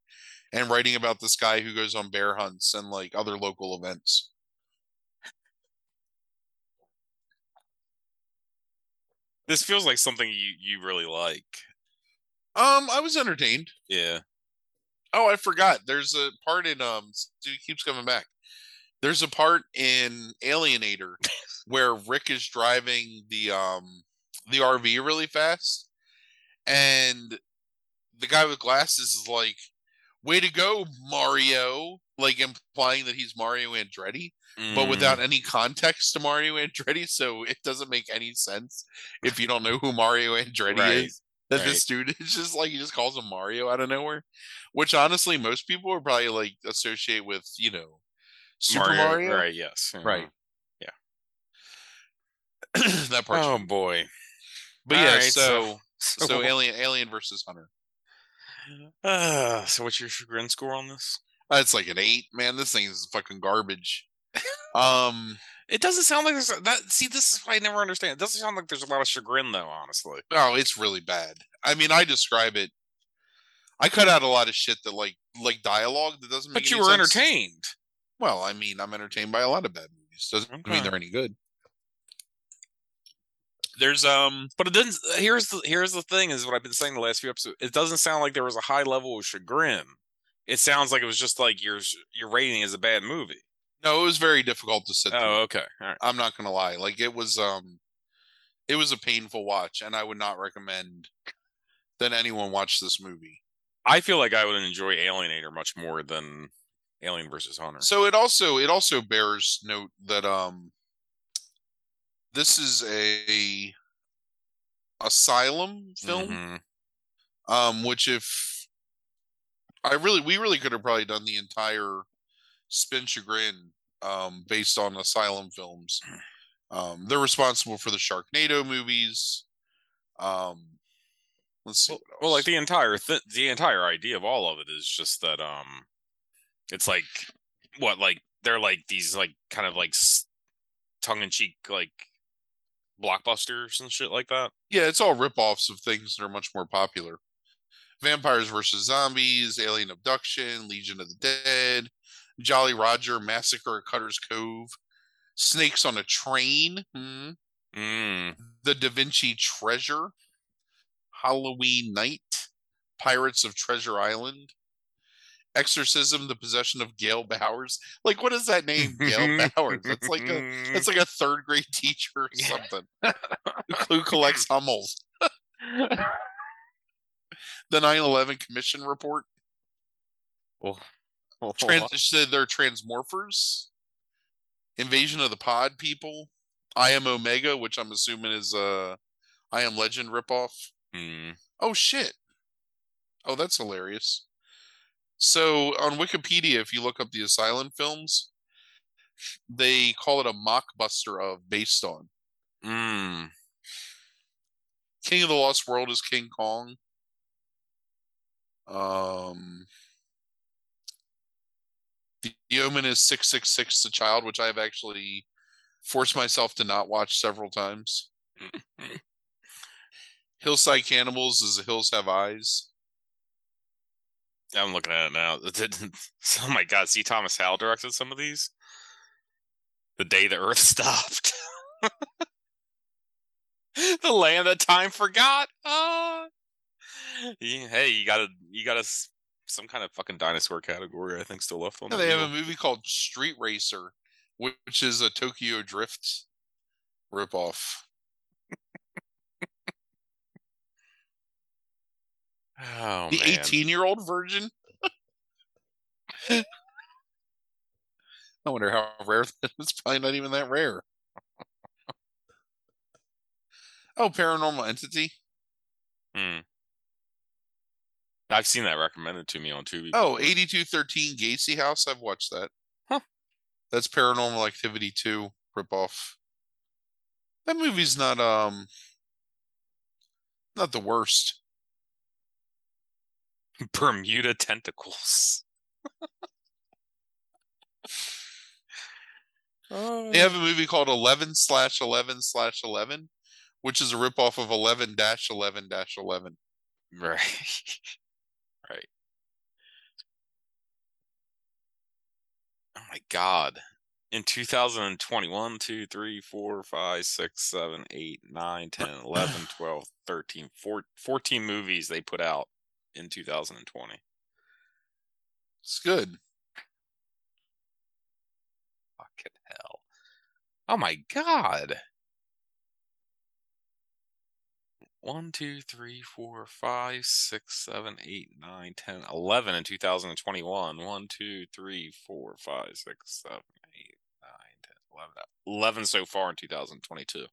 and writing about this guy who goes on bear hunts and like other local events. This feels like something you you really like. Um, I was entertained. Yeah. Oh, I forgot. There's a part in um Stu keeps coming back. There's a part in Alienator where Rick is driving the um the RV really fast and the guy with glasses is like, "Way to go, Mario." Like implying that he's Mario Andretti, but without any context to Mario Andretti, so it doesn't make any sense if you don't know who Mario Andretti Right, is. That right. this dude is just like he just calls him Mario out of nowhere, which honestly most people would probably like associate with you know Super Mario, Right, yes. yeah. Right. Yeah. that part. Oh boy. but all yeah, right, so so- so Alien Alien versus Hunter. Uh, so what's your chagrin score on this? That's like an eight, man. This thing is fucking garbage. um, It doesn't sound like there's that. See, this is why I never understand. It doesn't sound like there's a lot of chagrin, though. Honestly, oh, it's really bad. I mean, I describe it. I cut out a lot of shit that like like dialogue that doesn't make. but you were sense. entertained. Well, I mean, I'm entertained by a lot of bad movies. Doesn't Okay. mean they're any good. There's um, But it doesn't. Here's the here's the thing: is what I've been saying the last few episodes. It doesn't sound like there was a high level of chagrin. It sounds like it was just like your your rating is a bad movie. no, it was very difficult to sit. through. Oh, okay, all right. I'm not gonna lie. Like it was um, it was a painful watch, and I would not recommend that anyone watch this movie. I feel like I would enjoy Alienator much more than Alien versus Hunter. So it also it also bears note that um this is a asylum film Mhm. um which if I really we really could have probably done the entire spin chagrin um based on asylum films. Um they're responsible for the Sharknado movies. Um let's see. Well, well, like the entire th- the entire idea of all of it is just that um, it's like what like they're like these like kind of like tongue in cheek like blockbusters and shit like that. Yeah, it's all rip-offs of things that are much more popular. Vampires versus Zombies, Alien Abduction, Legion of the Dead, Jolly Roger, Massacre at Cutter's Cove, Snakes on a Train, hmm, Mm. The Da Vinci Treasure, Halloween Night, Pirates of Treasure Island, Exorcism: The Possession of Gail Bowers. Like, what is that name, Gail Bowers? That's like a that's like a third grade teacher or something who collects Hummels. The 9/11 Commission report. well, well, Trans- they're transmorphers. Invasion of the Pod people. I am Omega, which I'm assuming is a I am Legend ripoff. mm. Oh shit. Oh, that's hilarious. So on Wikipedia, if you look up the Asylum films, they call it a mockbuster of based on. Mm. King of the Lost World is King Kong. Um, the, Omen is six six six the child, which I have actually forced myself to not watch several times. Hillside Cannibals is The Hills Have Eyes. I'm looking at it now. oh my god! See, Thomas Howell directed some of these. The day the Earth stopped. the land that time forgot. Ah. Hey, you got a you got a some kind of fucking dinosaur category. I think still left on. Yeah, the they have a movie called Street Racer, which is a Tokyo Drift ripoff. Oh the 18 year old virgin. I wonder how rare that is. Probably not even that rare. Oh, Paranormal Entity. Hmm. I've seen that recommended to me on Tubi. Oh, before. 8213 Gacy House. I've watched that. Huh. That's Paranormal Activity 2 ripoff. That movie's not um not the worst. Bermuda tentacles. They have a movie called 11 slash 11 slash 11, which is a ripoff of 11 dash 11 dash 11. Right. right. Oh my god. In 2021, 2, 3, 4, 5, 6, 7, 8, 9, 10, 11, 12, 13, 14, 14 movies they put out in 2020. It's good. Fucking hell. Oh my god. One, two, three, four, five, six, seven, eight, nine, ten, eleven in 2021. One, two, three, four, five, six, seven, eight, nine, ten, eleven. Eleven 11 so far in 2022.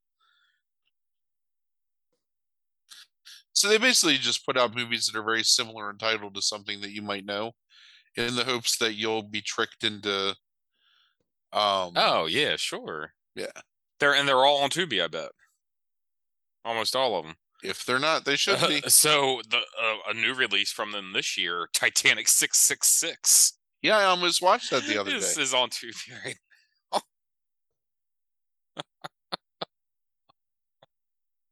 So they basically just put out movies that are very similar in title to something that you might know, in the hopes that you'll be tricked into. Um. Oh yeah, sure. Yeah. They're and they're all on Tubi, I bet. Almost all of them. If they're not, they should be. so the uh, a new release from them this year, Titanic six six six. Yeah, I almost watched that the other This day. is on Tubi right now.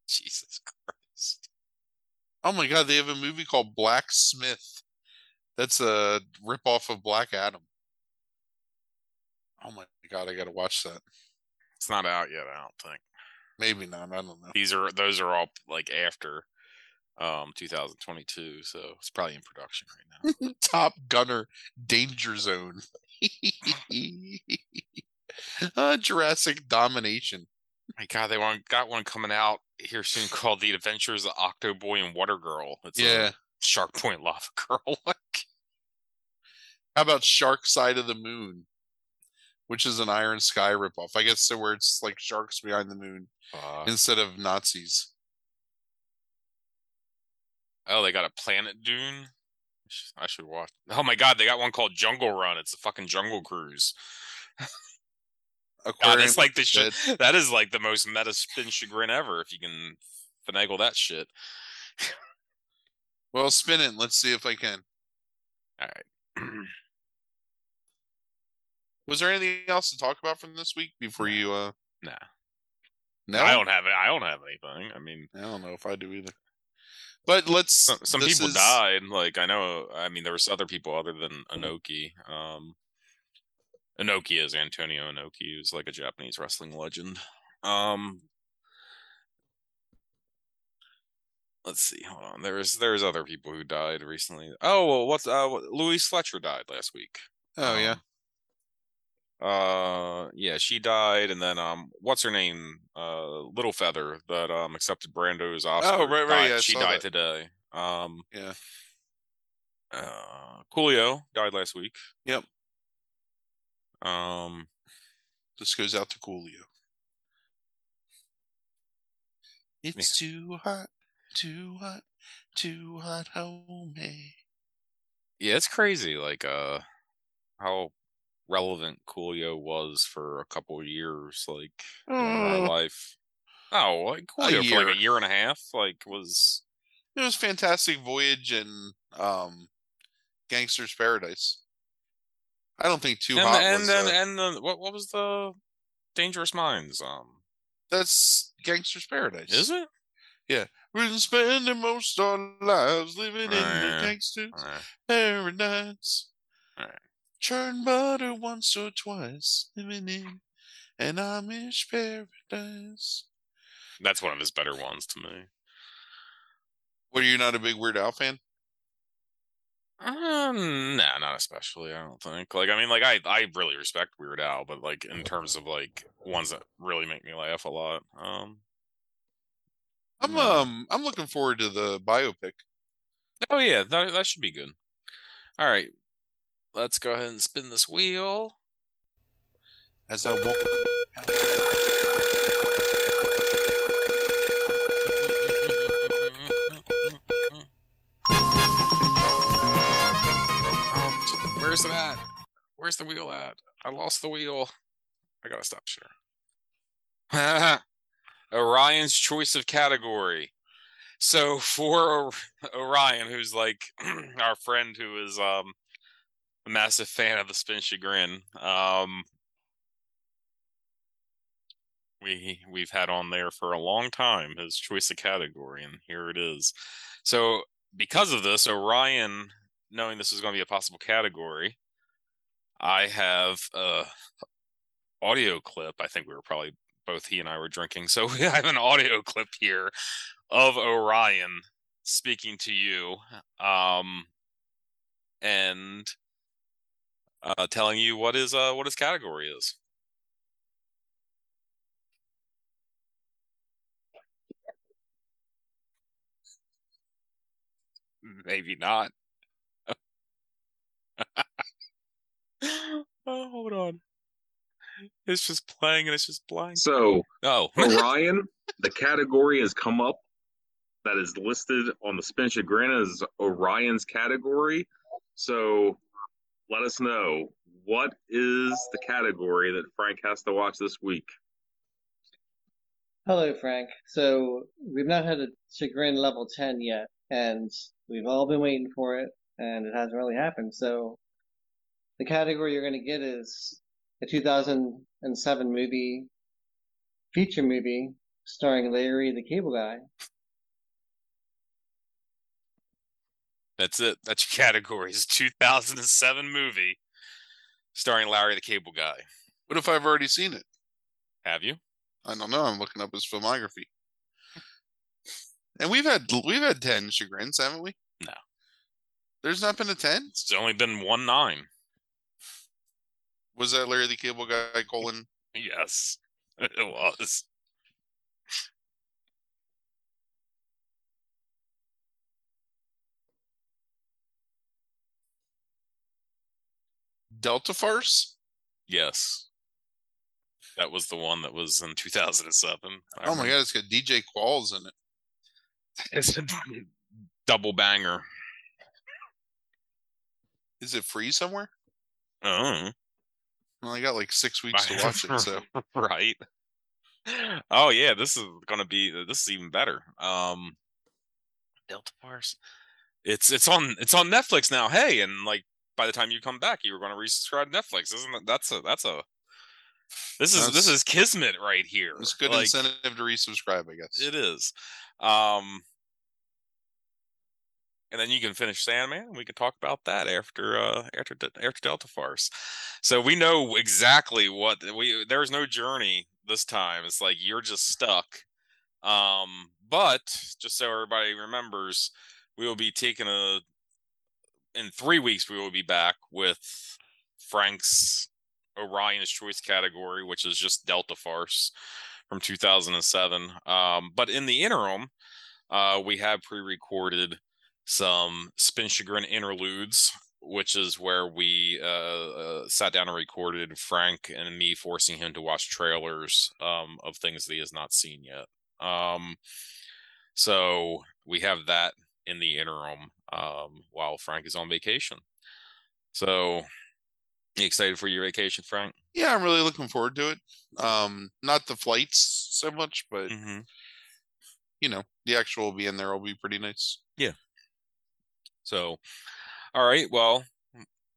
Jesus Christ. Oh my god, they have a movie called Blacksmith. That's a ripoff of Black Adam. Oh my god, I gotta watch that. It's not out yet, I don't think. Maybe not. I don't know. These are those are all like after um 2022, so it's probably in production right now. Top Gunner Danger Zone. uh, Jurassic Domination. My God, they want got one coming out here soon called The Adventures of Octo Boy and Water Girl. It's Yeah. a Shark Point Lava Girl. like, How about Shark Side of the Moon? Which is an Iron Sky ripoff. I guess so where it's like sharks behind the moon uh, instead of Nazis. oh, they got a Planet Dune. I should watch. Oh my God, they got one called Jungle Run. It's a fucking Jungle Cruise. God, that's like the shit. That is like the most meta spin chagrin ever. If you can finagle that shit. Well, spin it. Let's see if I can. All right. Was there anything else to talk about from this week before you? uh Nah. No, I don't have it. I don't have anything. I mean, I don't know if I do either. But let's. some, some people is- died. Like I know. I mean, there was other people other than Inoki. Um, Inoki is Antonio Inoki, who's like a Japanese wrestling legend. Um, let's see. Hold on. There's there's other people who died recently. Oh well, what's uh Louise Fletcher died last week. Oh yeah. Uh yeah, she died, and then um, what's her name? Uh, Little Feather that um accepted Brando's Oscar. Oh, right, right, died- yeah, she died that. today. Um, Yeah. uh, Coolio died last week. Yep. Um, This goes out to Coolio. It's too hot, too hot, too hot, homie. yeah, it's crazy. Like uh, how relevant Coolio was for a couple of years, like in our Oh, life. Oh, like Coolio for like a year and a half. Like was it was Fantastic Voyage and um, Gangster's Paradise. I don't think Too and Hot and then uh, and then what what was the Dangerous Minds? Um, that's Gangster's Paradise. is it? Yeah, We're spending most our lives living in the gangster's paradise. Churn butter once or twice, living in an Amish paradise. that's one of his better ones to me. What are you not a big Weird Al fan? Um, nah, not especially. I don't think. Like, I mean, like I, I really respect Weird Al, but like in terms of like ones that really make me laugh a lot. Um, I'm no. um I'm looking forward to the biopic. oh yeah, that that should be good. All right, let's go ahead and spin this wheel. As I walk Oh, where's it at? Where's the wheel at? I lost the wheel. I gotta stop sharing. Orion's choice of category. So for Orion, who's like our friend who is um a massive fan of the spin chagrin, um we we've had on there for a long time his choice of category, and here it is. So because of this, Orion, knowing this is going to be a possible category, I have a audio clip. I think we were probably both he and I were drinking, so we have an audio clip here of Orion speaking to you, um, and uh, telling you what is uh what his category is. Maybe not. oh, hold on. It's just playing and it's just blank. So Oh, Orion, the category has come up that is listed on the Spin Chagrin as Orion's category. So let us know what is the category that Frank has to watch this week. Hello, Frank. So we've not had a chagrin level 10 yet, and we've all been waiting for it, and it hasn't really happened. So the category you're going to get is a 2007 movie, feature movie, starring Larry the Cable Guy. That's it. That's your category. It's a 2007 movie starring Larry the Cable Guy. What if I've already seen it? Have you? I don't know. I'm looking up his filmography. And we've had we've had ten chagrins, haven't we? No. There's not been a ten. It's only been one nine. Was that Larry the Cable Guy colon? Yes, it was. Delta Farce? Yes. That was the one that was in 2007. I Oh my remember. god, it's got DJ Qualls in it. It's a double banger. Is it free somewhere? Oh, Well, I got like six weeks to watch it, so right. Oh yeah, this is gonna be this is even better. Um, Delta Farce. It's it's on it's on Netflix now. Hey, and like by the time you come back, you were going to resubscribe to Netflix, isn't that, That's a that's a this is this is kismet right here. it's good Like, incentive to resubscribe, I guess. It is. Um, and then you can finish Sandman. and We can talk about that after uh after after Delta Farce. So we know exactly what we. There's no journey this time. It's like you're just stuck. Um, but just so everybody remembers, we will be taking a. In three weeks, we will be back with Frank's Orion's Choice category, which is just Delta Farce from 2007. Um, but in the interim, uh, we have pre-recorded some Spin Chagrin interludes, which is where we uh, uh, sat down and recorded Frank and me forcing him to watch trailers um, of things that he has not seen yet. Um, so we have that in the interim um, while Frank is on vacation. So, you excited for your vacation, Frank? Yeah, I'm really looking forward to it. Um, not the flights so much, but Mm-hmm. you know, the actual being there will be pretty nice. Yeah. So, all right. Well,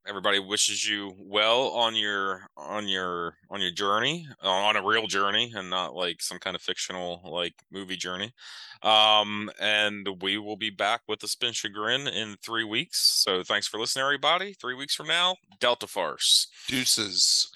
everybody wishes you well on your on your on your journey, uh, on a real journey, and not like some kind of fictional like movie journey. Um, and we will be back with the Spin Chagrin in three weeks. So, thanks for listening, everybody. Three weeks from now, Delta Farce. Deuces.